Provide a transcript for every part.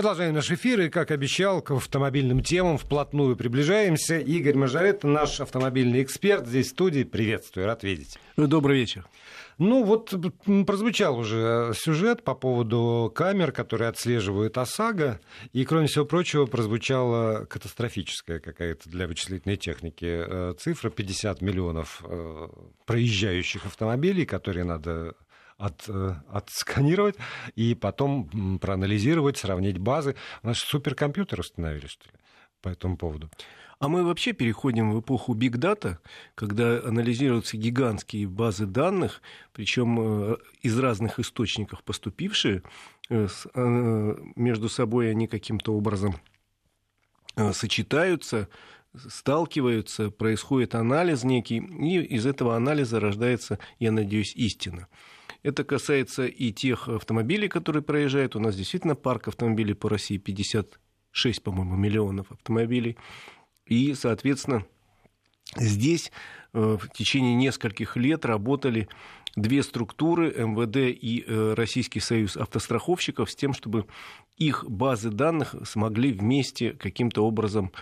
Продолжаем наш эфир, и, как обещал, к автомобильным темам вплотную приближаемся. Игорь Мажарет, наш автомобильный эксперт, здесь в студии. Приветствую, рад видеть. Добрый вечер. Ну вот прозвучал уже сюжет по поводу камер, которые отслеживают ОСАГО, и, кроме всего прочего, прозвучала катастрофическая какая-то для вычислительной техники э, цифра 50 миллионов э, проезжающих автомобилей, которые надо от, э, отсканировать и потом проанализировать, сравнить базы. У нас суперкомпьютер установили, что ли, по этому поводу? А мы вообще переходим в эпоху биг дата, когда анализируются гигантские базы данных, причем э, из разных источников поступившие, э, между собой они каким-то образом сочетаются, сталкиваются, происходит анализ некий, и из этого анализа рождается, я надеюсь, истина. Это касается и тех автомобилей, которые проезжают. У нас действительно парк автомобилей по России 56, по-моему, миллионов автомобилей. И, соответственно, здесь э, в течение нескольких лет работали две структуры, МВД и э, Российский союз автостраховщиков, с тем, чтобы их базы данных смогли вместе каким-то образом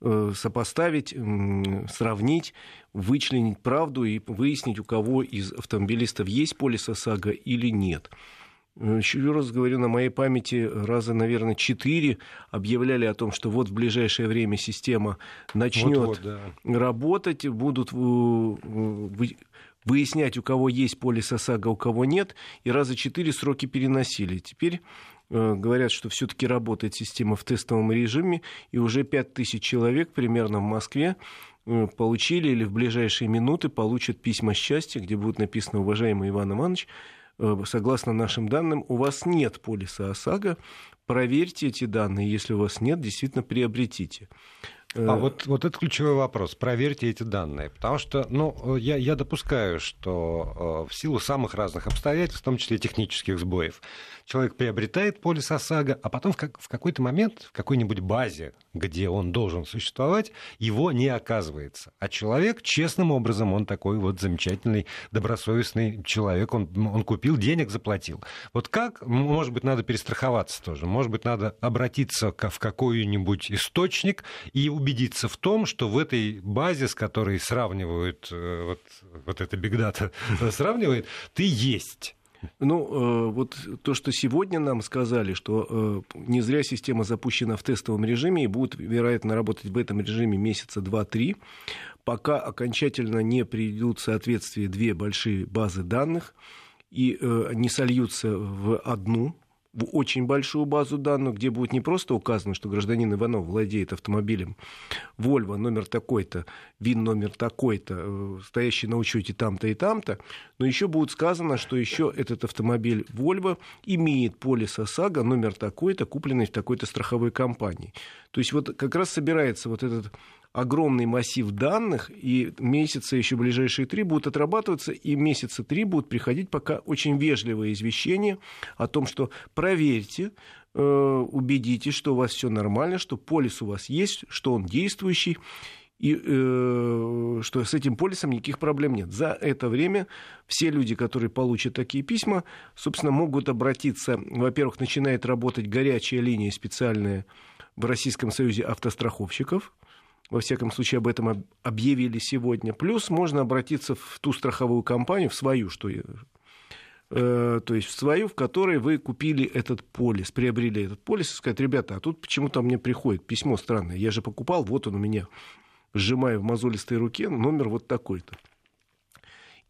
сопоставить, сравнить, вычленить правду и выяснить, у кого из автомобилистов есть полис ОСАГО или нет. Э, еще раз говорю, на моей памяти раза, наверное, четыре объявляли о том, что вот в ближайшее время система начнет вот, вот, да. работать, будут э, выяснять, у кого есть полис ОСАГО, у кого нет, и раза четыре сроки переносили. Теперь Э, говорят, что все-таки работает система в тестовом режиме, и уже 5000 человек примерно в Москве э, получили или в ближайшие минуты получат письма счастья, где будет написано «Уважаемый Иван Иванович, э, согласно нашим данным, у вас нет полиса ОСАГО, проверьте эти данные, если у вас нет, действительно приобретите». А вот, вот это ключевой вопрос. Проверьте эти данные. Потому что ну, я, я допускаю, что в силу самых разных обстоятельств, в том числе технических сбоев, человек приобретает полис ОСАГО, а потом в, как, в какой-то момент в какой-нибудь базе, где он должен существовать, его не оказывается. А человек честным образом, он такой вот замечательный, добросовестный человек, он, он купил, денег заплатил. Вот как, может быть, надо перестраховаться тоже, может быть, надо обратиться в какой-нибудь источник и убедиться в том, что в этой базе, с которой сравнивают, э, вот, вот это бигдата сравнивает, ты есть. Ну, э, вот то, что сегодня нам сказали, что э, не зря система запущена в тестовом режиме и будет, вероятно, работать в этом режиме месяца 2-3, пока окончательно не придут в соответствие две большие базы данных и э, не сольются в одну очень большую базу данных, где будет не просто указано, что гражданин Иванов владеет автомобилем Volvo номер такой-то, ВИН номер такой-то, э, стоящий на учете там-то и там-то, но еще будет сказано, что еще этот автомобиль Volvo имеет полис ОСАГО номер такой-то, купленный в такой-то страховой компании. То есть вот как раз собирается вот этот огромный массив данных, и месяца еще ближайшие три будут отрабатываться, и месяца три будут приходить пока очень вежливые извещения о том, что проверьте, э, убедитесь, что у вас все нормально, что полис у вас есть, что он действующий, и э, что с этим полисом никаких проблем нет. За это время все люди, которые получат такие письма, собственно, могут обратиться. Во-первых, начинает работать горячая линия специальная в Российском Союзе автостраховщиков – во всяком случае, об этом объявили сегодня. Плюс можно обратиться в ту страховую компанию, в свою, что э, то есть в свою, в которой вы купили этот полис, приобрели этот полис, и сказать, ребята, а тут почему-то мне приходит письмо странное, я же покупал, вот он у меня, сжимаю в мозолистой руке, номер вот такой-то.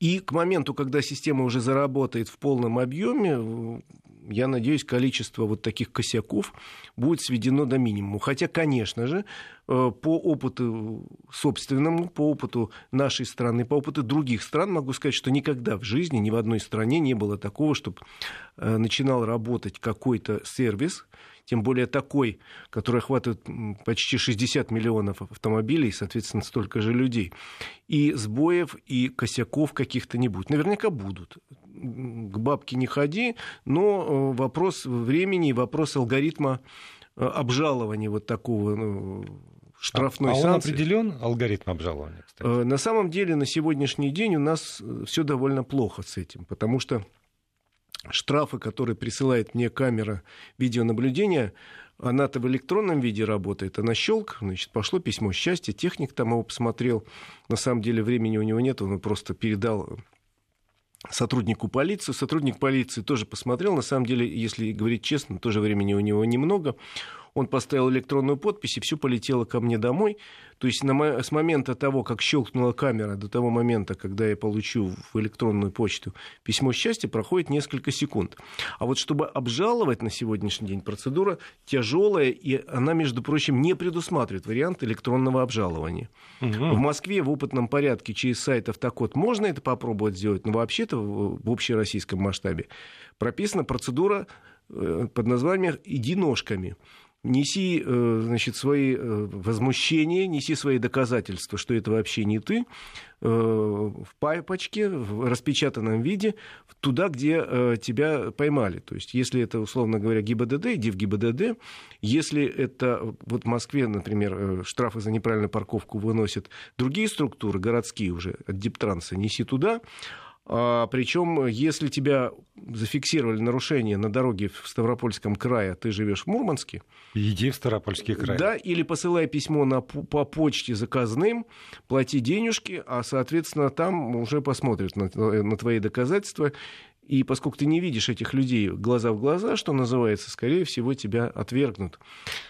И к моменту, когда система уже заработает в полном объеме, я надеюсь, количество вот таких косяков будет сведено до минимума. Хотя, конечно же, э, по опыту собственному, по опыту нашей страны, по опыту других стран, могу сказать, что никогда в жизни ни в одной стране не было такого, чтобы э, начинал работать какой-то сервис, тем более такой, который охватывает почти 60 миллионов автомобилей, соответственно, столько же людей. И сбоев, и косяков каких-то не будет. Наверняка будут. К бабке не ходи, но э, вопрос времени, вопрос алгоритма э, обжалования вот такого ну, штрафной а, санкции. А он определен алгоритм обжалования, кстати? Э, на самом деле на сегодняшний день у нас все довольно плохо с этим, потому что штрафы, которые присылает мне камера видеонаблюдения, Она-то в электронном виде работает, она щелк, значит, пошло письмо счастья, техник там его посмотрел. На самом деле времени у него нет, он просто передал сотруднику полиции. Сотрудник полиции тоже посмотрел. На самом деле, если говорить честно, тоже времени у него немного. Он поставил электронную подпись, и все полетело ко мне домой. То есть на, с момента того, как щелкнула камера, до того момента, когда я получу в электронную почту письмо счастья, проходит несколько секунд. А вот чтобы обжаловать на сегодняшний день, процедура тяжелая, и она, между прочим, не предусматривает вариант электронного обжалования. Угу. В Москве в опытном порядке через сайт Автокод можно это попробовать сделать, но вообще-то в общероссийском масштабе прописана процедура э, под названием «иди ножками» неси э, значит, свои э, возмущения, неси свои доказательства, что это вообще не ты, э, в папочке, в распечатанном виде, туда, где тебя поймали. То есть, если это, условно говоря, ГИБДД, иди в ГИБДД. Если это, вот в Москве, например, штрафы за неправильную парковку выносят другие структуры, городские уже, от Диптранса, неси туда. А, причем, если тебя зафиксировали нарушение на дороге в Ставропольском крае, ты живешь в Мурманске. Иди в Ставропольский край. Да, или посылай письмо на, по почте заказным, плати денежки, а, соответственно, там уже посмотрят на, на твои доказательства. И поскольку ты не видишь этих людей глаза в глаза, что называется, скорее всего, тебя отвергнут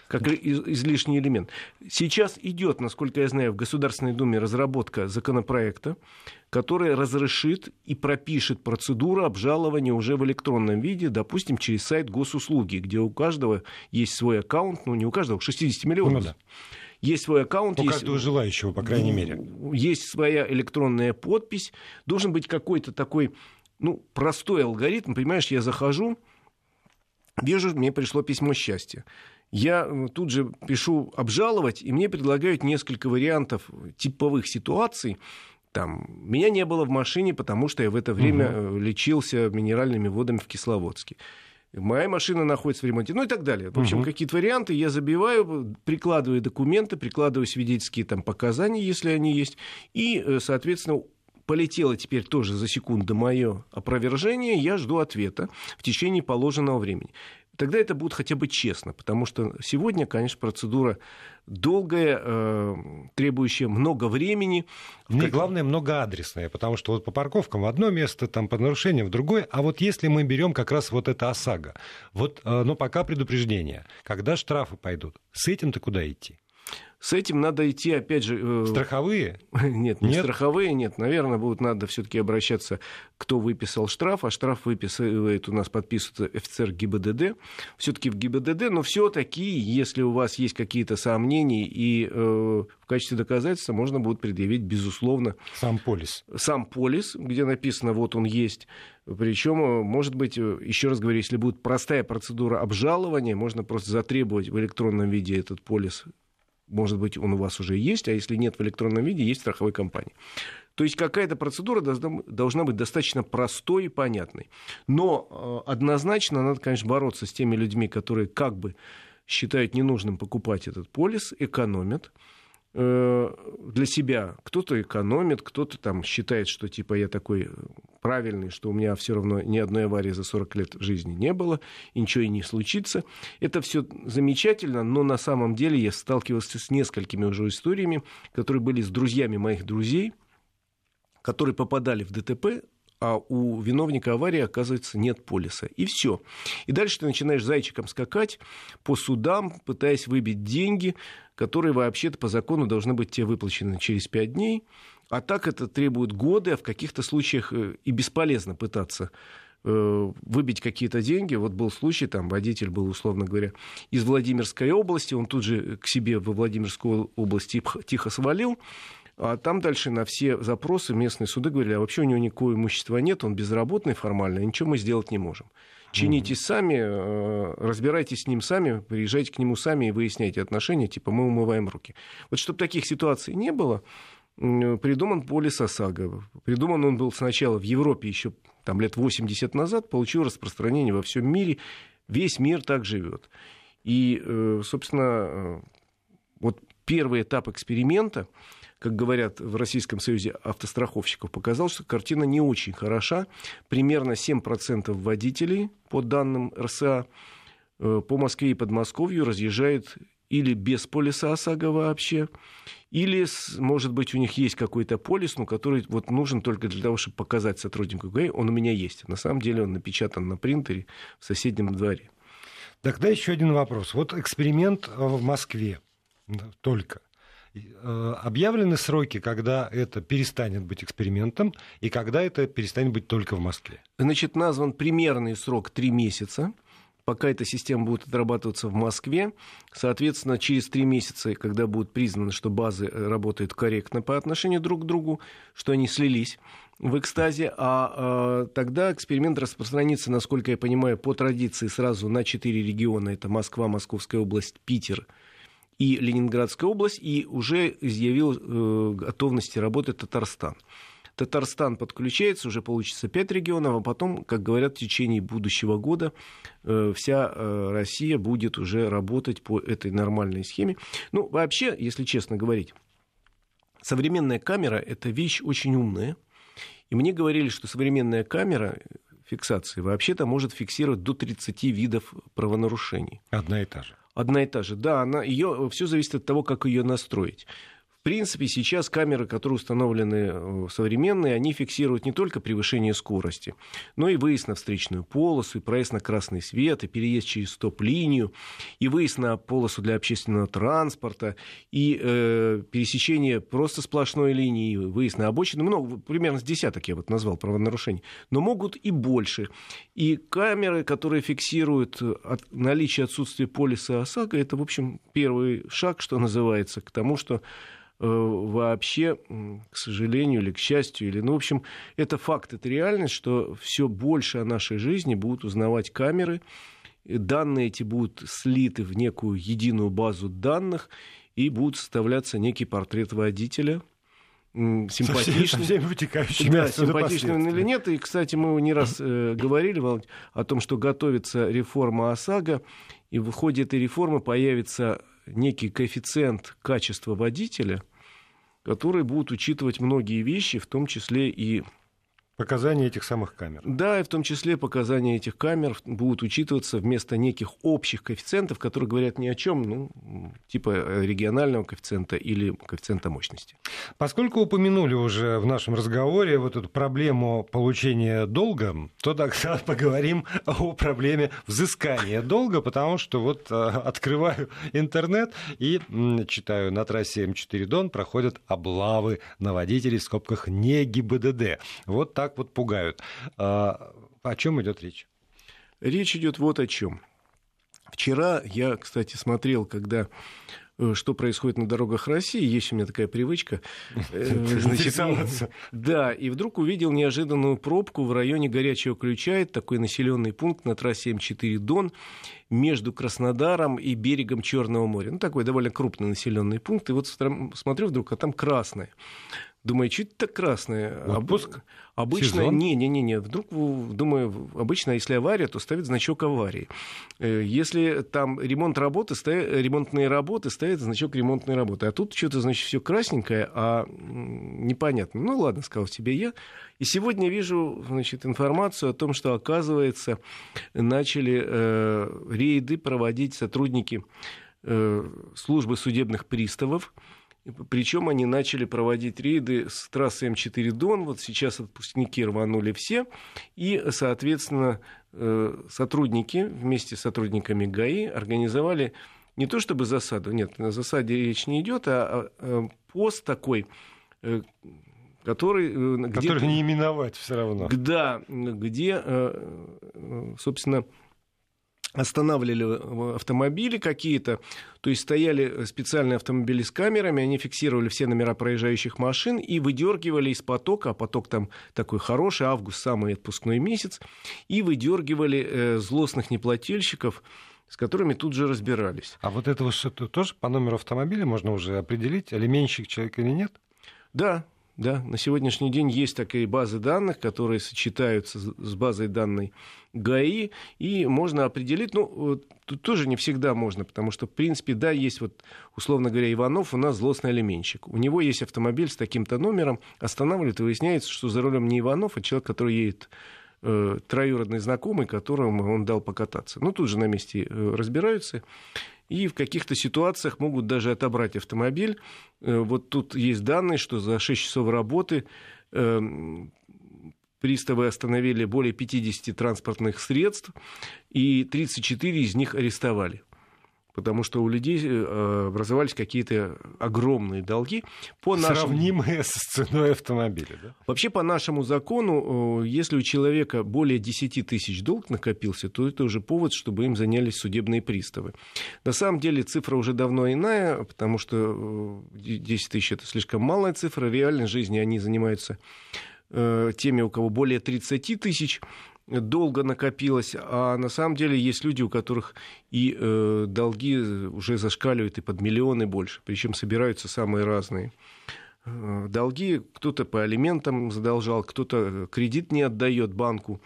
как излишний элемент. Сейчас идет, насколько я знаю, в Государственной Думе разработка законопроекта, который разрешит и пропишет процедуру обжалования уже в электронном виде, допустим, через сайт госуслуги, где у каждого есть свой аккаунт, ну не у каждого, 60 миллионов. Ну, да есть свой аккаунт. У есть, каждого желающего, по крайней мере. Есть своя электронная подпись. Должен быть какой-то такой ну, простой алгоритм, понимаешь, я захожу, вижу, мне пришло письмо счастья. Я э, тут же пишу обжаловать, и мне предлагают несколько вариантов типовых ситуаций. Там, меня не было в машине, потому что я в это время угу. лечился минеральными водами в Кисловодске. Моя машина находится в ремонте, ну и так далее. В общем, угу. какие-то варианты я забиваю, прикладываю документы, прикладываю свидетельские там, показания, если они есть, и, э, соответственно, полетело теперь тоже за секунду мое опровержение, я жду ответа в течение положенного времени. Тогда это будет хотя бы честно, потому что сегодня, конечно, процедура долгая, э, требующая много времени. Ну и главное, многоадресная, потому что вот по парковкам в одно место, там по нарушениям в другое, а вот если мы берем как раз вот это ОСАГО, вот, э, но пока предупреждение, когда штрафы пойдут, с этим-то куда идти? С этим надо идти, опять же... Э, страховые? Нет, не нет? страховые, нет. Наверное, будет надо все-таки обращаться, кто выписал штраф, а штраф выписывает у нас, подписывает офицер ГИБДД. Все-таки в ГИБДД, но все-таки, если у вас есть какие-то сомнения и э, в качестве доказательства можно будет предъявить, безусловно... Сам полис. Сам полис, где написано, вот он есть. Причем, э, может быть, э, еще раз говорю, если будет простая процедура обжалования, можно просто затребовать в электронном виде этот полис может быть, он у вас уже есть, а если нет в электронном виде, есть страховой компании. То есть какая-то процедура должна, быть достаточно простой и понятной. Но э, однозначно надо, конечно, бороться с теми людьми, которые как бы считают ненужным покупать этот полис, экономят. Э, для себя. Кто-то экономит, кто-то там считает, что типа я такой правильный, что у меня все равно ни одной аварии за 40 лет жизни не было, и ничего и не случится. Это все замечательно, но на самом деле я сталкивался с несколькими уже историями, которые были с друзьями моих друзей, которые попадали в ДТП, а у виновника аварии, оказывается, нет полиса. И все. И дальше ты начинаешь зайчиком скакать по судам, пытаясь выбить деньги, которые вообще-то по закону должны быть тебе выплачены через пять дней. А так это требует годы, а в каких-то случаях э, и бесполезно пытаться э, выбить какие-то деньги. Вот был случай, там водитель был, условно говоря, из Владимирской области, он тут же к себе во Владимирскую область тихо свалил, а там дальше на все запросы местные суды говорили, а вообще у него никакого имущества нет, он безработный формально, ничего мы сделать не можем. Чините сами, э, разбирайтесь с ним сами, приезжайте к нему сами и выясняйте отношения, типа мы умываем руки. Вот чтобы таких ситуаций не было, придуман полис ОСАГО. Придуман он был сначала в Европе еще там, лет 80 назад, получил распространение во всем мире. Весь мир так живет. И, э, собственно, э, вот первый этап эксперимента – как говорят в Российском Союзе автостраховщиков, показал, что картина не очень хороша. Примерно 7% водителей, по данным РСА, э, по Москве и Подмосковью разъезжает или без полиса ОСАГО вообще, или, может быть, у них есть какой-то полис, но который вот нужен только для того, чтобы показать сотруднику ГАИ, он у меня есть. На самом деле он напечатан на принтере в соседнем дворе. Тогда еще один вопрос. Вот эксперимент в Москве только. Э, объявлены сроки, когда это перестанет быть экспериментом, и когда это перестанет быть только в Москве? Значит, назван примерный срок три месяца пока эта система будет отрабатываться в Москве. Соответственно, через три месяца, когда будет признано, что базы э, работают корректно по отношению друг к другу, что они слились в экстазе, а э, тогда эксперимент распространится, насколько я понимаю, по традиции сразу на четыре региона. Это Москва, Московская область, Питер и Ленинградская область, и уже изъявил э, готовности работы Татарстан. Татарстан подключается, уже получится 5 регионов, а потом, как говорят, в течение будущего года э, вся э, Россия будет уже работать по этой нормальной схеме. Ну, вообще, если честно говорить, современная камера – это вещь очень умная. И мне говорили, что современная камера фиксации вообще-то может фиксировать до 30 видов правонарушений. Одна и та же. Одна и та же, да, она, ее, все зависит от того, как ее настроить. Принципе, сейчас камеры, которые установлены э, современные, они фиксируют не только превышение скорости, но и выезд на встречную полосу, и проезд на красный свет, и переезд через стоп-линию, и выезд на полосу для общественного транспорта, и э, пересечение просто сплошной линии, выезд на обочину. Много, примерно с десяток я вот назвал правонарушений. Но могут и больше. И камеры, которые фиксируют э, от, наличие отсутствия полиса ОСАГО, это, в общем, первый шаг, что называется, к тому, что вообще, к сожалению или к счастью, или, ну, в общем, это факт, это реальность, что все больше о нашей жизни будут узнавать камеры, данные эти будут слиты в некую единую базу данных, и будут составляться некий портрет водителя, симпатичный. Со всеми вытекающими да, симпатичный он или нет. И, кстати, мы не раз э, говорили, Володь, о том, что готовится реформа ОСАГО, и в ходе этой реформы появится некий коэффициент качества водителя, который будет учитывать многие вещи, в том числе и Показания этих самых камер. Да, и в том числе показания этих камер будут учитываться вместо неких общих коэффициентов, которые говорят ни о чем, ну, типа э, регионального коэффициента или коэффициента мощности. Поскольку упомянули уже в нашем разговоре вот эту проблему получения долга, то тогда поговорим о проблеме взыскания долга, потому что вот э, открываю интернет и читаю, на трассе М4 Дон проходят облавы на водителей в скобках не ГИБДД. Вот так так вот пугают. А, о чем идет речь? Речь идет вот о чем. Вчера я, кстати, смотрел, когда э, что происходит на дорогах России. Есть у меня такая привычка. Э, значит, да, и вдруг увидел неожиданную пробку в районе Горячего Ключа. Это такой населенный пункт на трассе М4 Дон между Краснодаром и берегом Черного моря. Ну, такой довольно крупный населенный пункт. И вот смотрю вдруг, а там красное. Думаю, что это красное? Отпуск? Обычно, не-не-не, вдруг, думаю, обычно, если авария, то ставит значок аварии. Э, если там ремонт работы, ставят, ремонтные работы, ставят значок ремонтной работы. А тут что-то, значит, все красненькое, а непонятно. Ну, ладно, сказал тебе я. И сегодня вижу, значит, информацию о том, что, оказывается, начали э, рейды проводить сотрудники э, службы судебных приставов, причем они начали проводить рейды с трассы М4 Дон. Вот сейчас отпускники рванули все. И, соответственно, э, сотрудники вместе с сотрудниками ГАИ организовали не то чтобы засаду, нет, на засаде речь не идет, а, а пост такой, э, который... Э, который не именовать все равно. Да, где, собственно, останавливали автомобили какие-то, то есть стояли специальные автомобили с камерами, они фиксировали все номера проезжающих машин и выдергивали из потока, а поток там такой хороший, август самый отпускной месяц, и выдергивали э, злостных неплательщиков, с которыми тут же разбирались. А вот этого что-то тоже по номеру автомобиля можно уже определить, алименщик человек или нет? Да, да, на сегодняшний день есть такие базы данных, которые сочетаются с базой данной ГАИ, и можно определить, ну, тут тоже не всегда можно, потому что, в принципе, да, есть вот, условно говоря, Иванов у нас злостный алименщик. У него есть автомобиль с таким-то номером, останавливает, и выясняется, что за рулем не Иванов, а человек, который едет э, троюродный знакомый, которому он дал покататься. Ну, тут же на месте э, разбираются. И в каких-то ситуациях могут даже отобрать автомобиль. Э, вот тут есть данные, что за 6 часов работы э, приставы остановили более 50 транспортных средств, и 34 из них арестовали потому что у людей э, образовались какие-то огромные долги. По Сравнимые нашему... с ценой автомобиля, да? Вообще, по нашему закону, если у человека более 10 тысяч долг накопился, то это уже повод, чтобы им занялись судебные приставы. На самом деле цифра уже давно иная, потому что 10 э, тысяч – это слишком малая цифра. В реальной жизни они занимаются э, теми, у кого более 30 тысяч долго накопилось, а на самом деле есть люди, у которых и э, долги уже зашкаливают и под миллионы больше, причем собираются самые разные э, долги. Кто-то по алиментам задолжал, кто-то кредит не отдает банку,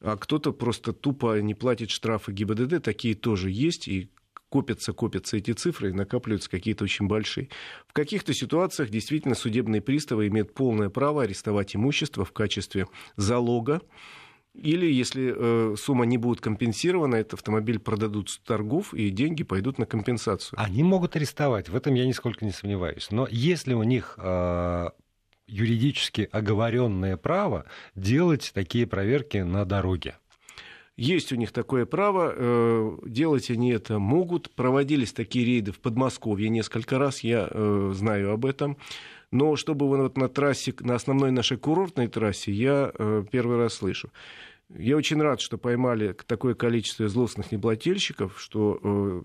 а кто-то просто тупо не платит штрафы ГИБДД. Такие тоже есть, и копятся, копятся эти цифры и накапливаются какие-то очень большие. В каких-то ситуациях действительно судебные приставы имеют полное право арестовать имущество в качестве залога или, если э, сумма не будет компенсирована, этот автомобиль продадут с торгов, и деньги пойдут на компенсацию. Они могут арестовать, в этом я нисколько не сомневаюсь. Но если у них э, юридически оговоренное право делать такие проверки на дороге, есть у них такое право, э, делать они это могут. Проводились такие рейды в Подмосковье несколько раз, я э, знаю об этом. Но чтобы вот на трассе, на основной нашей курортной трассе, я э, первый раз слышу. Я очень рад, что поймали такое количество злостных неплательщиков, что э,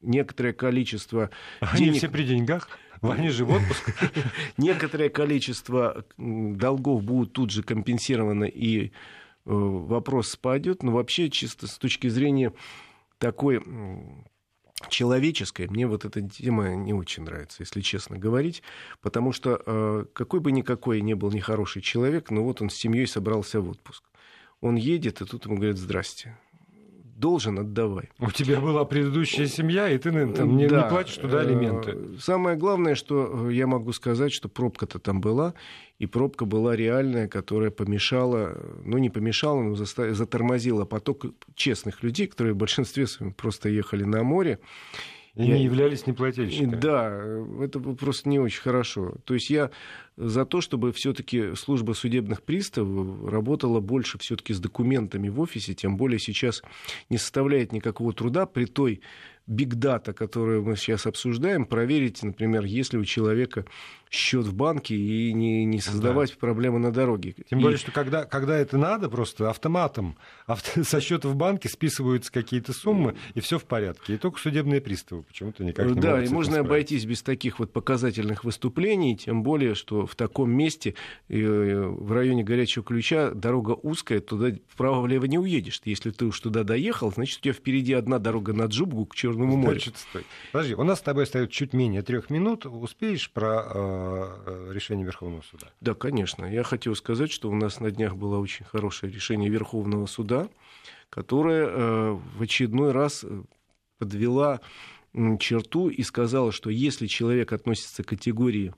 некоторое количество Они денег... все при деньгах? Они же в отпуск. Некоторое количество долгов будут тут же компенсированы, и э, вопрос спадет. Но вообще, чисто с точки зрения такой человеческое, мне вот эта тема не очень нравится, если честно говорить, потому что э, какой бы никакой ни был нехороший человек, но вот он с семьей собрался в отпуск. Он едет, и тут ему говорят «здрасте» должен, отдавай. У тебя была предыдущая семья, и ты там, не, да. не платишь туда алименты. Э, самое главное, что я могу сказать, что пробка-то там была, и пробка была реальная, которая помешала, ну не помешала, но затормозила поток честных людей, которые в большинстве своем просто ехали на море. И я... не являлись неплательщиками. Да, это просто не очень хорошо. То есть я за то, чтобы все-таки служба судебных приставов работала больше все-таки с документами в офисе, тем более сейчас не составляет никакого труда при той бигдата, которую мы сейчас обсуждаем, проверить, например, есть ли у человека счет в банке и не, не создавать да. проблемы на дороге. Тем и... более, что когда, когда это надо, просто автоматом авто, со счета в банке списываются какие-то суммы, и все в порядке. И только судебные приставы почему-то никак не Да, и можно справить. обойтись без таких вот показательных выступлений, тем более, что в таком месте, э, в районе горячего ключа, дорога узкая, туда вправо-влево не уедешь. Если ты уж туда доехал, значит, у тебя впереди одна дорога на Джубгу к Черному морю. Значит, стой. Подожди, у нас с тобой остается чуть менее трех минут. Успеешь про э, решение Верховного суда? Да, конечно. Я хотел сказать, что у нас на днях было очень хорошее решение Верховного суда, которое э, в очередной раз э, подвела черту и сказала, что если человек относится к категории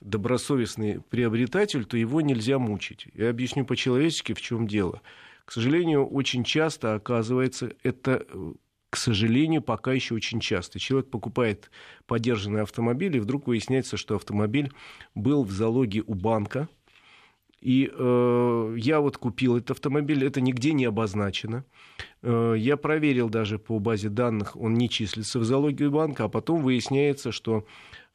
добросовестный приобретатель, то его нельзя мучить. Я объясню по-человечески, в чем дело. К сожалению, очень часто оказывается, это, к сожалению, пока еще очень часто. Человек покупает подержанный автомобиль, и вдруг выясняется, что автомобиль был в залоге у банка, и э, я вот купил этот автомобиль, это нигде не обозначено. Э, я проверил даже по базе данных, он не числится в залоге банка, а потом выясняется, что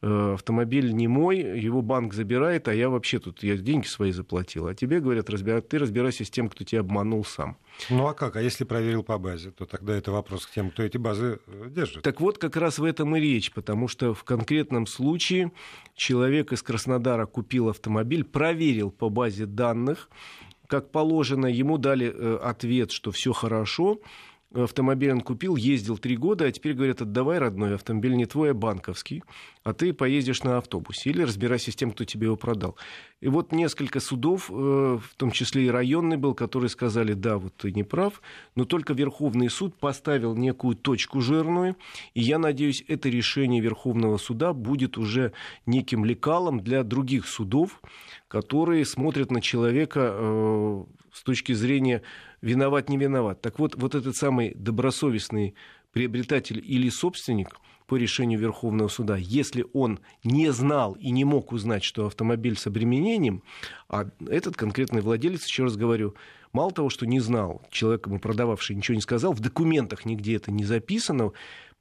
автомобиль не мой, его банк забирает, а я вообще тут я деньги свои заплатил. А тебе говорят, разбира... ты разбирайся с тем, кто тебя обманул сам. Ну а как? А если проверил по базе, то тогда это вопрос к тем, кто эти базы э, держит. Так вот, как раз в этом и речь, потому что в конкретном случае человек из Краснодара купил автомобиль, проверил по базе данных, как положено, ему дали э, ответ, что все хорошо, автомобиль он купил, ездил три года, а теперь говорят, отдавай, родной, автомобиль не твой, а банковский, а ты поездишь на автобусе или разбирайся с тем, кто тебе его продал. И вот несколько судов, э, в том числе и районный был, которые сказали, да, вот ты не прав, но только Верховный суд поставил некую точку жирную, и я надеюсь, это решение Верховного суда будет уже неким лекалом для других судов, которые смотрят на человека э, с точки зрения виноват, не виноват. Так вот, вот этот самый добросовестный приобретатель или собственник по решению Верховного суда, если он не знал и не мог узнать, что автомобиль с обременением, а этот конкретный владелец, еще раз говорю, мало того, что не знал, человек ему продававший ничего не сказал, в документах нигде это не записано,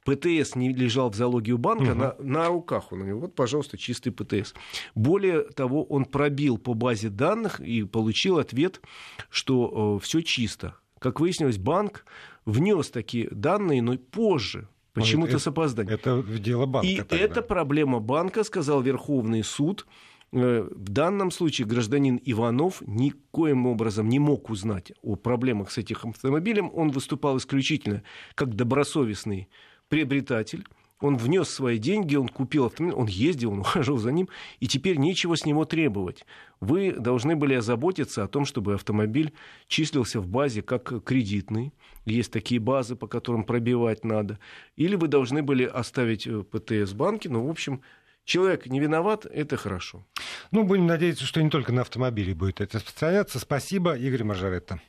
ПТС не лежал в залоге у банка, угу. на, на руках он у него. Вот, пожалуйста, чистый ПТС. Более того, он пробил по базе данных и получил ответ, что э, все чисто. Как выяснилось, банк внес такие данные, но позже, Почему-то это, с опозданием. Это дело банка. И тогда. это проблема банка, сказал Верховный суд. Э, в данном случае гражданин Иванов никоим образом не мог узнать о проблемах с этим автомобилем. Он выступал исключительно как добросовестный приобретатель, он внес свои деньги, он купил автомобиль, он ездил, он ухаживал за ним, и теперь нечего с него требовать. Вы должны были озаботиться о том, чтобы автомобиль числился в базе как кредитный. Есть такие базы, по которым пробивать надо. Или вы должны были оставить э, ПТС банке. Ну, в общем, человек не виноват, это хорошо. Ну, будем надеяться, что не только на автомобиле будет это распространяться. Спасибо, Игорь Маржаретта.